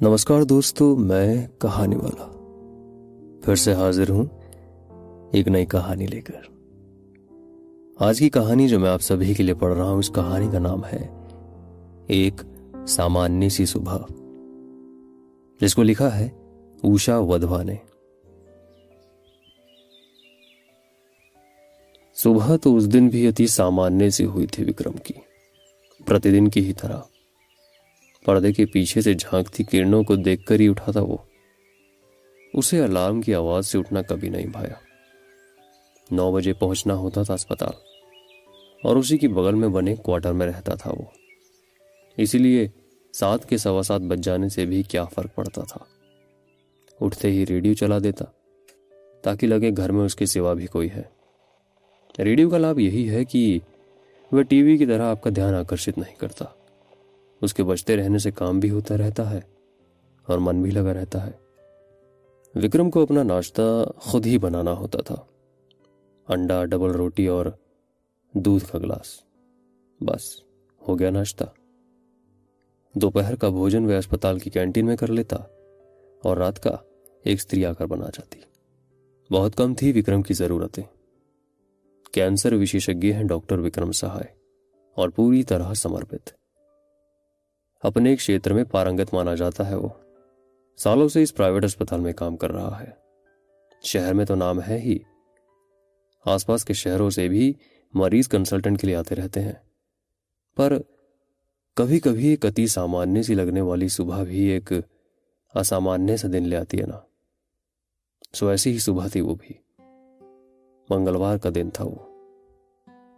نمسکار دوستو، میں کہانی والا پھر سے حاضر ہوں ایک نئی کہانی لے کر۔ آج کی کہانی جو میں آپ سبھی کے لیے پڑھ رہا ہوں، اس کہانی کا نام ہے ایک سامانیہ سی صبح، جس کو لکھا ہے اوشا ودھوا نے۔ صبح تو اس دن بھی اتی سامانیہ سی ہوئی تھی وکرم کی، پرتیدن کی ہی طرح۔ پردے کے پیچھے سے جھانکتی کرنوں کو دیکھ کر ہی اٹھا تھا وہ۔ اسے الارم کی آواز سے اٹھنا کبھی نہیں بھایا۔ نو بجے پہنچنا ہوتا تھا اسپتال، اور اسی کی بغل میں بنے کوارٹر میں رہتا تھا وہ۔ اسی لیے سات کے سوا سات بج جانے سے بھی کیا فرق پڑتا تھا۔ اٹھتے ہی ریڈیو چلا دیتا، تاکہ لگے گھر میں اس کے سوا بھی کوئی ہے۔ ریڈیو کا لابھ یہی ہے کہ وہ ٹی وی کی طرح آپ کا دھیان آکرشت نہیں کرتا۔ اس کے بچتے رہنے سے کام بھی ہوتا رہتا ہے اور من بھی لگا رہتا ہے۔ وکرم کو اپنا ناشتہ خود ہی بنانا ہوتا تھا۔ انڈا، ڈبل روٹی اور دودھ کا گلاس۔ بس، ہو گیا ناشتہ۔ دوپہر کا بھوجن وہ اسپتال کی کینٹین میں کر لیتا اور رات کا ایک استری آ کر بنا جاتی۔ بہت کم تھی وکرم کی ضرورتیں۔ کینسر وشیشگی ہیں ڈاکٹر وکرم سہائے اور پوری طرح سمرپت۔ اپنے ایک شیتر میں پارنگت مانا جاتا ہے وہ۔ سالوں سے اس پرائیویٹ اسپتال میں کام کر رہا ہے۔ شہر میں تو نام ہے ہی۔ آس پاس کے شہروں سے بھی مریض کنسلٹنٹ کے لیے آتے رہتے ہیں۔ پر کبھی کبھی ایک اتی سامانیہ سی لگنے والی صبح بھی ایک اسامانیہ سے دن لے آتی ہے نا۔ سو ایسی ہی صبح تھی وہ بھی۔ منگلوار کا دن تھا وہ۔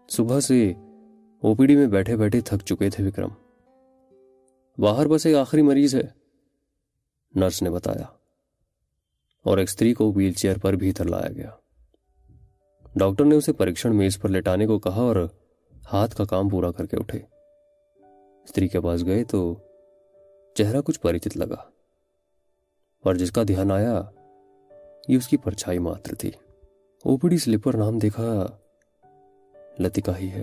صبح سے او پی ڈی میں بیٹھے بیٹھے تھک چکے تھے وکرم۔ باہر بس ایک آخری مریض ہے۔ نرس نے بتایا۔ اور ایک استری کو ویل چیئر پر بھیتر لایا گیا۔ ڈاکٹر نے اسے پریکشن میز پر لٹانے کو کہا اور ہاتھ کا کام پورا کر کے اٹھے۔ استری کے پاس گئے تو چہرہ کچھ پریچت لگا۔ اور جس کا دھیان آیا، یہ اس کی پرچھائی ماتر تھی۔ اوپڑی سلیپر نام دیکھا لتکا ہی ہے۔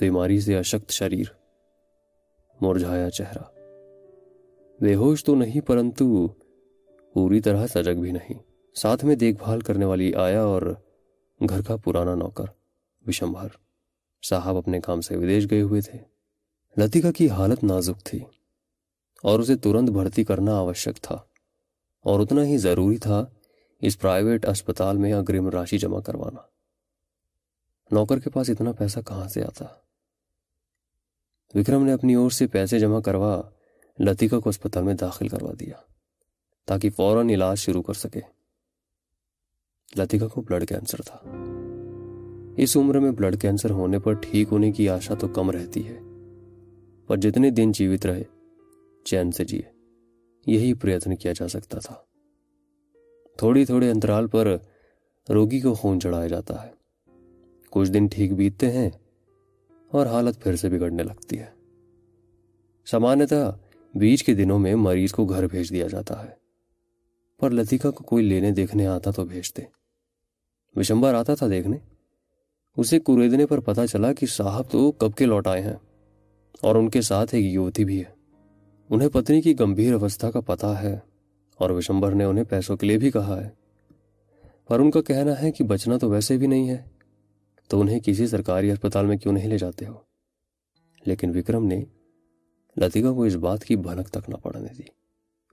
بیماری سے اشکت شریر۔ مرجھایا چہرہ۔ بے ہوش تو نہیں، پرنتو پوری طرح سجگ بھی نہیں۔ ساتھ میں دیکھ بھال کرنے والی آیا اور گھر کا پرانا نوکر وشمبھر صاحب اپنے کام سے ودیش گئے ہوئے تھے۔ لتیکا کی حالت نازک تھی اور اسے ترنت بھرتی کرنا آوشک تھا اور اتنا ہی ضروری تھا اس پرائیویٹ اسپتال میں اگرم راشی جمع کروانا۔ نوکر کے پاس اتنا پیسہ کہاں سے آتا؟ وکرم نے اپنی اور سے پیسے جمع کروا لتیکا کو اسپتال میں داخل کروا دیا تاکہ فوراً علاج شروع کر سکے۔ لتیکا کو بلڈ کینسر تھا۔ اس عمر میں بلڈ کینسر ہونے پر ٹھیک ہونے کی آشا تو کم رہتی ہے، پر جتنے دن جیوت رہے، چین سے جیے۔ یہی پریتن کیا جا سکتا تھا۔ تھوڑی تھوڑے انترال پر روگی کو خون چڑھایا جاتا ہے۔ کچھ دن ٹھیک بیتتے ہیں اور حالت پھر سے بگڑنے لگتی ہے۔ سامانیہ بیچ کے دنوں میں مریض کو گھر بھیج دیا جاتا ہے۔ پر لتیکا کو کوئی لینے دیکھنے آتا تو بھیجتے وشمبر آتا تھا دیکھنے۔ اسے کوریدنے پر پتا چلا کہ صاحب تو کب کے لوٹ آئے ہیں۔ اور ان کے ساتھ ایک یوتی بھی ہے۔ انہیں پتنی کی گمبھیر اوستھا کا پتا ہے۔ اور وشمبر نے انہیں پیسوں کے لیے بھی کہا ہے۔ پر ان کا کہنا ہے کہ بچنا تو ویسے بھی نہیں ہے۔ تو انہیں کسی سرکاری اسپتال میں کیوں نہیں لے جاتے ہو؟ لیکن وکرم نے لتیکا کو اس بات کی بھنک تک نہ پڑنے دی۔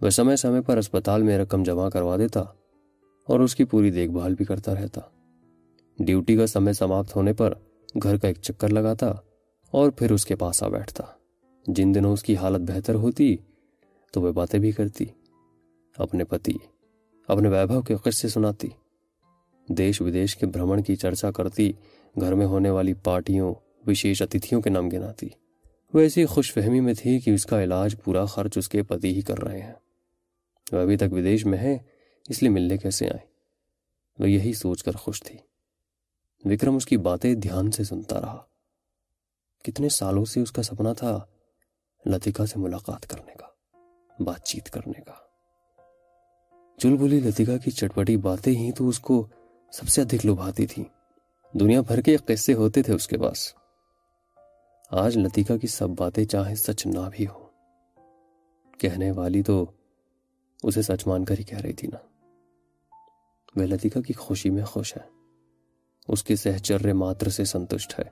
وہ سمے سمے پر اسپتال میں رقم جمع کروا دیتا اور اس کی پوری دیکھ بھال بھی کرتا رہتا۔ ڈیوٹی کا سمے سماپت ہونے پر گھر کا ایک چکر لگاتا اور پھر اس کے پاس آ بیٹھتا۔ جن دنوں اس کی حالت بہتر ہوتی تو وہ باتیں بھی کرتی، اپنے پتی، اپنے ویبھو کے قصے سناتی دیش ودیش کے بھرمن کی چرچا کرتی گھر میں ہونے والی پارٹیوں، وشیش اتتھیوں کے نام گناتی۔ وہ ایسی خوش فہمی میں تھی کہ اس کا علاج پورا خرچ اس کے پتی ہی کر رہے ہیں۔ وہ ابھی تک ودیش میں ہے، اس لیے ملنے کیسے آئے؟ وہ یہی سوچ کر خوش تھی۔ وکرم اس کی باتیں دھیان سے سنتا رہا۔ کتنے سالوں سے اس کا سپنا تھا لتیکا سے ملاقات کرنے کا، بات چیت کرنے کا۔ چل بولی لتیکا کی چٹپٹی باتیں ہی تو اس کو سب سے ادھک لبھاتی تھی دنیا بھر کے قصے ہوتے تھے اس کے پاس۔ آج لتیکا کی سب باتیں چاہے سچ نہ بھی ہو کہنے والی تو اسے سچ مان کر ہی کہہ رہی تھی نا۔ وہ لتیکا کی خوشی میں خوش ہے۔ اس کے سہچر ماتر سے سنتشٹ ہے۔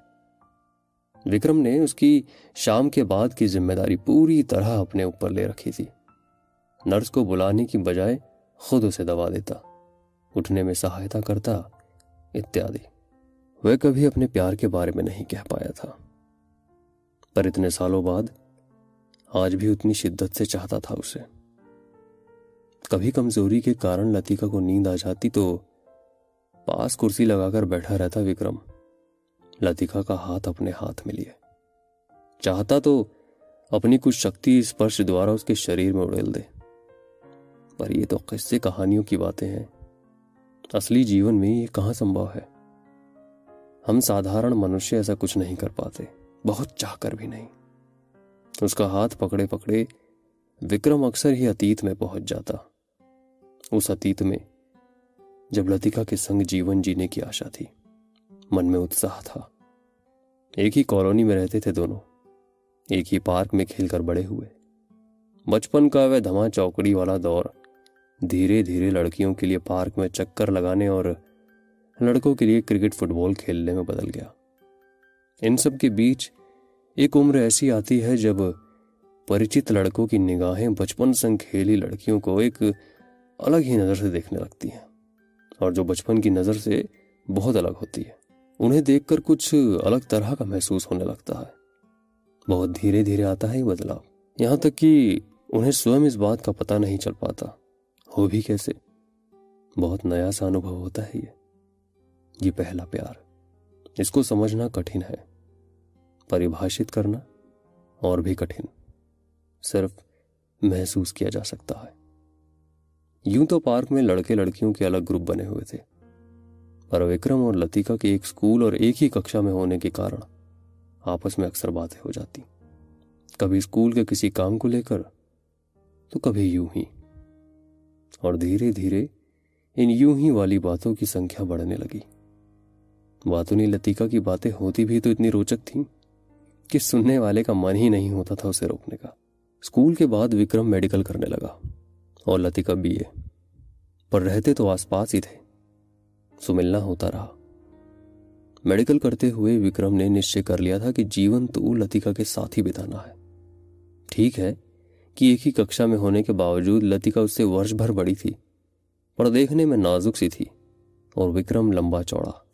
وکرم نے اس کی شام کے بعد کی ذمہ داری پوری طرح اپنے اوپر لے رکھی تھی۔ نرس کو بلانے کی بجائے خود اسے دوا دیتا۔ اٹھنے میں سہایتا کرتا۔ اتیادی۔ وہ کبھی اپنے پیار کے بارے میں نہیں کہہ پایا تھا۔ پر اتنے سالوں بعد آج بھی اتنی شدت سے چاہتا تھا اسے۔ کبھی کمزوری کے کارن لتیکا کو نیند آ جاتی تو پاس کرسی لگا کر بیٹھا رہتا وکرم۔ لتیکا کا ہاتھ اپنے ہاتھ میں لیے۔ چاہتا تو اپنی کچھ شکتی اسپرش دوارا اس کے شریر میں اڑیل دے۔ پر یہ تو قصے کہانیوں کی باتیں ہیں۔ اصلی جیون میں یہ کہاں سمبھو ہے؟ ہم سادھارن منشیہ ایسا کچھ نہیں کر پاتے، بہت چاہ کر بھی نہیں۔ اس کا ہاتھ پکڑے پکڑے وکرم اکثر ہی اتیت میں پہنچ جاتا۔ اس اتیت میں جب لتیکا کے سنگ جیون جینے کی آشا تھی، من میں اتساہ تھا۔ ایک ہی کالونی میں رہتے تھے دونوں۔ ایک ہی پارک میں کھیل کر بڑے ہوئے۔ بچپن کا وہ دھما چوکڑی والا دور دھیرے دھیرے لڑکیوں کے لیے پارک میں چکر لگانے اور لڑکوں کے لیے کرکٹ فٹ بال کھیلنے میں بدل گیا۔ ان سب کے بیچ ایک عمر ایسی آتی ہے جب پریچت لڑکوں کی نگاہیں بچپن سنگ کھیلی لڑکیوں کو ایک الگ ہی نظر سے دیکھنے لگتی ہیں اور جو بچپن کی نظر سے بہت الگ ہوتی ہے۔ انہیں دیکھ کر کچھ الگ طرح کا محسوس ہونے لگتا ہے۔ بہت دھیرے دھیرے آتا ہے یہ بدلاؤ۔ یہاں تک کہ انہیں سوئم اس بات کا پتہ نہیں چل پاتا۔ ہو بھی کیسے؟ بہت نیا سا انوبھو ہوتا ہے یہ۔ یہ پہلا پیار۔ اس کو سمجھنا کٹھن ہے۔ پریبھاشت کرنا اور بھی کٹھن۔ صرف محسوس کیا جا سکتا ہے۔ یوں تو پارک میں لڑکے لڑکیوں کے الگ گروپ بنے ہوئے تھے۔ پر وکرم اور لتیکا کے ایک سکول اور ایک ہی ککشا میں ہونے کے کارن آپس میں اکثر باتیں ہو جاتی۔ کبھی اسکول کے کسی کام کو لے کر تو کبھی یوں ہی۔ اور دھیرے دھیرے ان یوں ہی والی باتوں کی سنکھیا بڑھنے لگی۔ باتونی لتیکا کی باتیں ہوتی بھی تو اتنی روچک تھیں کہ سننے والے کا من ہی نہیں ہوتا تھا اسے روکنے کا۔ اسکول کے بعد وکرم میڈیکل کرنے لگا اور لتیکا بی اے۔ پر رہتے تو آس پاس ہی تھے۔ سو ملنا ہوتا رہا۔ میڈیکل کرتے ہوئے وکرم نے نشچے کر لیا تھا کہ جیون تو لتیکا کے ساتھ ہی بتانا ہے۔ ٹھیک ہے کہ ایک ہی ککشا میں ہونے کے باوجود لتیکا اس سے ورش بھر بڑی تھی، پر دیکھنے میں نازک سی تھی اور وکرم لمبا چوڑا۔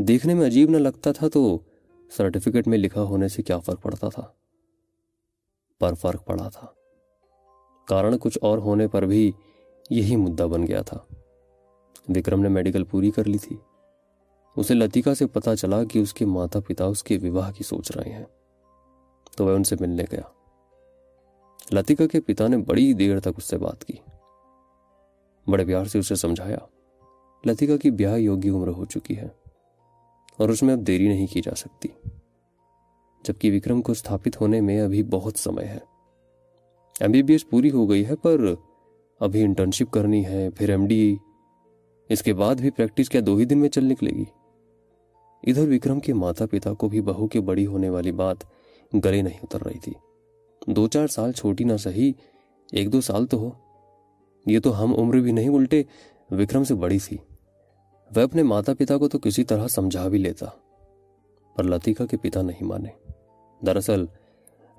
دیکھنے میں عجیب نہ لگتا تھا تو سرٹیفکیٹ میں لکھا ہونے سے کیا فرق پڑتا تھا؟ پر فرق پڑا تھا۔ کارن کچھ اور ہونے پر بھی یہی مدعا بن گیا تھا۔ وکرم نے میڈیکل پوری کر لی تھی۔ اسے لتیکا سے پتا چلا کہ اس کے ماتا پتا اس کے وواہ کی سوچ رہے ہیں۔ تو وہ ان سے ملنے گیا۔ لتیکا کے پتا نے بڑی دیر تک اس سے بات کی۔ بڑے پیار سے اسے سمجھایا۔ لتیکا کی بیاہ یوگی عمر ہو چکی ہے۔ اور اس میں اب دیری نہیں کی جا سکتی۔ جبکہ وکرم کو استھاپت ہونے میں ابھی بہت سمے ہے۔ ایم بی بی ایس پوری ہو گئی ہے، پر ابھی انٹرنشپ کرنی ہے، پھر ایم ڈی اس کے بعد بھی پریکٹس کیا دو ہی دن میں چل نکلے گی۔ ادھر وکرم کے ماتا پتا کو بھی بہو کے بڑی ہونے والی بات گلے نہیں اتر رہی تھی۔ دو چار سال چھوٹی نہ سہی، ایک دو سال تو ہو۔ یہ تو ہم عمر بھی نہیں، الٹے وکرم سے بڑی تھی۔ وہ اپنے ماتا پتا کو تو کسی طرح سمجھا بھی لیتا، پر لتیکا کے پتا نہیں مانے۔ دراصل،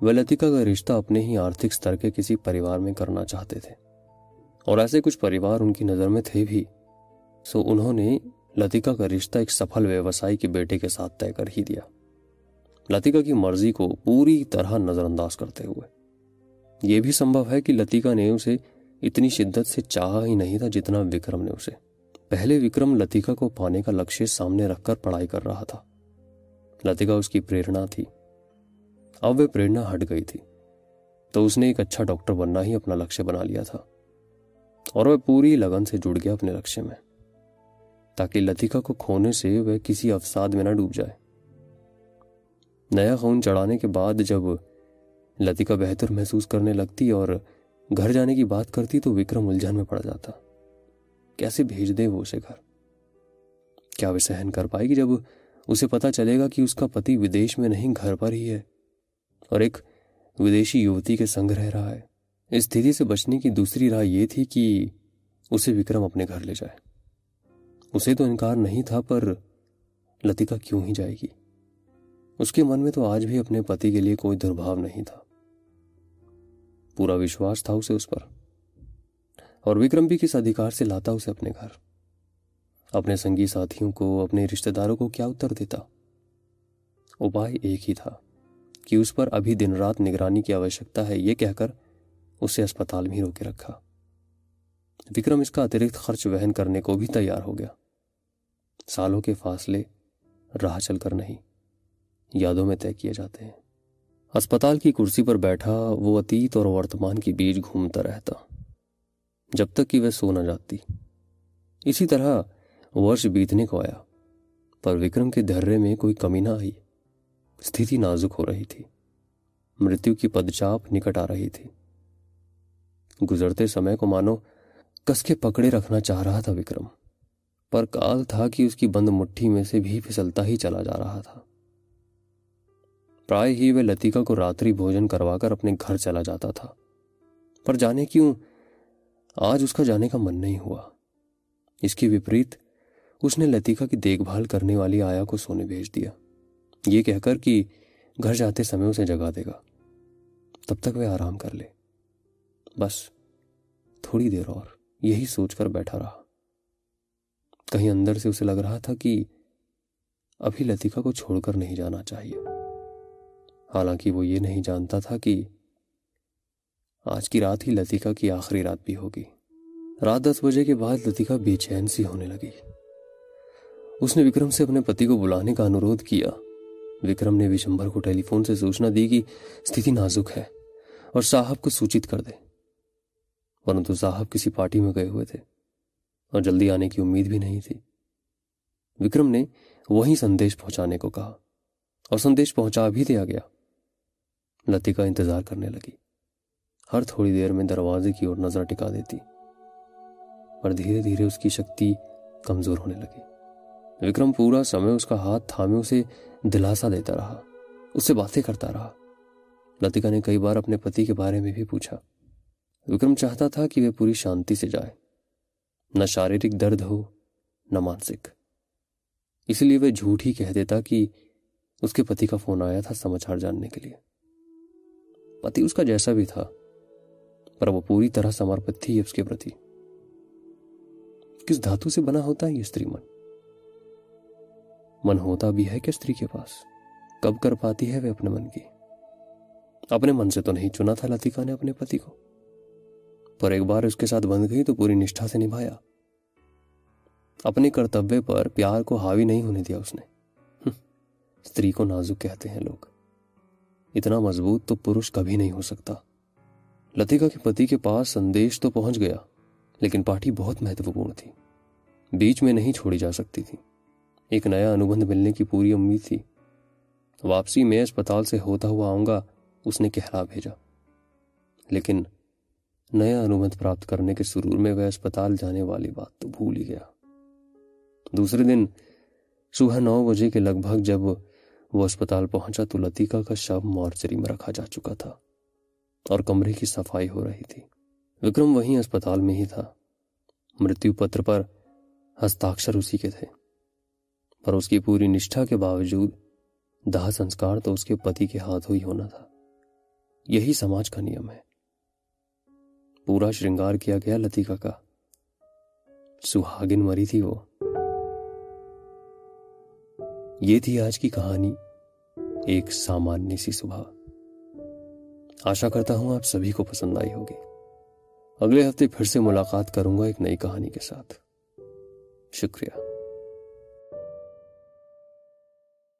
وہ لتیکا کا رشتہ اپنے ہی آرتھک ستر کے کسی پریوار میں کرنا چاہتے تھے۔ اور ایسے کچھ پریوار ان کی نظر میں تھے بھی۔ سو انہوں نے لتیکا کا رشتہ ایک سفل ویوسائی کے بیٹے کے ساتھ طے کر ہی دیا۔ لتیکا کی مرضی کو پوری طرح نظر انداز کرتے ہوئے۔ یہ بھی سمبھو ہے کہ لتیکا نے اسے اتنی شدت سے چاہا ہی نہیں تھا جتنا وکرم نے اسے۔ پہلے وکرم لتیکا کو پانے کا لکشے سامنے رکھ کر پڑھائی کر رہا تھا۔ لتیکا اس کی پریرنا تھی۔ اب وہ پریرنا ہٹ گئی تھی۔ تو اس نے ایک اچھا ڈاکٹر بننا ہی اپنا لکشے بنا لیا تھا۔ اور وہ پوری لگن سے جڑ گیا اپنے لکشے میں۔ تاکہ لتیکا کو کھونے سے وہ کسی افساد میں نہ ڈوب جائے۔ نیا خون چڑھانے کے بعد جب لتیکا بہتر محسوس کرنے لگتی اور گھر جانے کی بات کرتی تو وکرم الجھن میں پڑ جاتا۔ کیسے بھیج دے وہ اسے گھر؟ کیا وہ سہن کر پائے گی جب اسے پتا چلے گا کہ اس کا پتی ودیش میں نہیں، گھر پر ہی ہے اور ایک ودیشی یوتی کے سنگ رہ رہا ہے۔ اس استھتی سے بچنے کی دوسری راہ یہ تھی کہ اسے وکرم اپنے گھر لے جائے۔ اسے تو انکار نہیں تھا، پر لتیکا کیوں ہی جائے گی؟ اس کے من میں تو آج بھی اپنے پتی کے لیے کوئی دربھاؤ نہیں تھا۔ پورا وشواس تھا اسے اس پر۔ اور وکرم بھی کس ادھیکار سے لاتا اسے اپنے گھر۔ اپنے سنگی ساتھیوں کو، اپنے رشتہ داروں کو کیا اتر دیتا؟ اپائے ایک ہی تھا کہ اس پر ابھی دن رات نگرانی کی آوشکتا ہے یہ کہہ کر اسے اسپتال میں ہی روکے رکھا۔ وکرم اس کا اترکت خرچ وہن کرنے کو بھی تیار ہو گیا۔ سالوں کے فاصلے راہ چل کر نہیں، یادوں میں طے کیے جاتے ہیں۔ اسپتال کی کرسی پر بیٹھا وہ اتیت اور ورتمان کی بیچ گھومتا رہتا۔ جب تک کہ وہ سو نہ جاتی۔ اسی طرح ورش بیتنے کو آیا، پر وکرم کے دھرے میں کوئی کمی نہ آئی۔ استھتی نازک ہو رہی تھی، مرتیو کی پدچاپ نکٹ آ رہی تھی۔ گزرتے سمے کو مانو، کس کے پکڑے رکھنا چاہ رہا تھا وکرم، پر کال تھا کہ اس کی بند مٹھی میں سے بھی پھسلتا ہی چلا جا رہا تھا۔ پرائے ہی وہ لتیکا کو راتری بھوجن کروا کر اپنے گھر چلا جاتا تھا، پر جانے کیوں آج اس کا جانے کا من نہیں ہوا۔ اس کی وپریت اس نے لتیکا کی دیکھ بھال کرنے والی آیا کو سونے بھیج دیا۔ یہ کہہ کر کہ گھر جاتے سمے اسے جگا دے گا۔ تب تک وہ آرام کر لے۔ بس تھوڑی دیر اور یہی سوچ کر بیٹھا رہا۔ کہیں اندر سے اسے لگ رہا تھا کہ ابھی لتیکا کو چھوڑ کر نہیں جانا چاہیے۔ حالانکہ وہ یہ نہیں جانتا تھا کہ آج کی رات ہی لتیکا کی آخری رات بھی ہوگی۔ رات دس بجے کے بعد لتیکا بے چین سی ہونے لگی۔ اس نے وکرم سے اپنے پتی کو بلانے کا انورودھ کیا۔ وکرم نے وشمبر کو ٹیلی فون سے سوچنا دی کہ استھتی نازک ہے اور صاحب کو سوچت کر دے۔ پرنتو صاحب کسی پارٹی میں گئے ہوئے تھے اور جلدی آنے کی امید بھی نہیں تھی۔ وکرم نے وہی سندیش پہنچانے کو کہا اور سندیش پہنچا بھی دیا گیا۔ لتیکا انتظار کرنے لگی۔ ہر تھوڑی دیر میں دروازے کی اور نظر ٹکا دیتی اور دھیرے دھیرے اس کی شکتی کمزور ہونے لگی۔ وکرم پورا سمے اس کا ہاتھ تھامے اسے دلاسا دیتا رہا، اس سے باتیں کرتا رہا۔ لتیکا نے کئی بار اپنے پتی کے بارے میں بھی پوچھا۔ وکرم چاہتا تھا کہ وہ پوری شانتی سے جائے۔ نہ شاریرک درد ہو، نہ مانسک۔ اس لیے وہ جھوٹ ہی کہہ دیتا کہ اس کے پتی کا فون آیا تھا سماچار جاننے کے لیے۔ پتی اس کا جیسا بھی تھا۔ پر وہ پوری طرح سمرپت تھی اس کے پرتی۔ کس دھاتو سے بنا ہوتا ہے یہ استری من؟ من ہوتا بھی ہے کہ استری کے پاس۔ کب کر پاتی ہے وہ اپنے من کی۔ اپنے من سے تو نہیں چنا تھا لتیکا نے اپنے پتی کو۔ پر ایک بار اس کے ساتھ بند گئی تو پوری نشٹھا سے نبھایا۔ اپنے کرتوے پر پیار کو حاوی نہیں ہونے دیا اس نے۔ استری کو نازک کہتے ہیں لوگ۔ اتنا مضبوط تو پروش کبھی نہیں ہو سکتا۔ لتیکا کے پتی کے پاس سندیش تو پہنچ گیا، لیکن پارٹی بہت مہتوپورن تھی۔ بیچ میں نہیں چھوڑی جا سکتی تھی۔ ایک نیا انوبند ملنے کی پوری امید تھی۔ واپسی میں اسپتال سے ہوتا ہوا آؤں گا، اس نے کہلا بھیجا۔ لیکن نیا انوبند پراپت کرنے کے سرور میں وہ اسپتال جانے والی بات تو بھول ہی گیا۔ دوسرے دن صبح نو بجے کے لگ بھگ جب وہ اسپتال پہنچا تو لتیکا کا شب مورچری میں رکھا جا چکا تھا۔ اور کمرے کی صفائی ہو رہی تھی۔ وکرم وہیں اسپتال میں ہی تھا۔ مرتیو پتر پر ہستاکشر اسی کے تھے۔ پر اس کی پوری نشٹھا کے باوجود دہ سنسکار تو اس کے پتی کے ہاتھوں ہی ہونا تھا۔ یہی سماج کا نیم ہے۔ پورا شرنگار کیا گیا لتیکا کا۔ سہاگن مری تھی وہ۔ یہ تھی آج کی کہانی۔ ایک سامانیہ سی صبح۔ آشا کرتا ہوں آپ سبھی کو پسند آئی ہوگی۔ اگلے ہفتے پھر سے ملاقات کروں گا ایک نئی کہانی کے ساتھ۔ شکریہ۔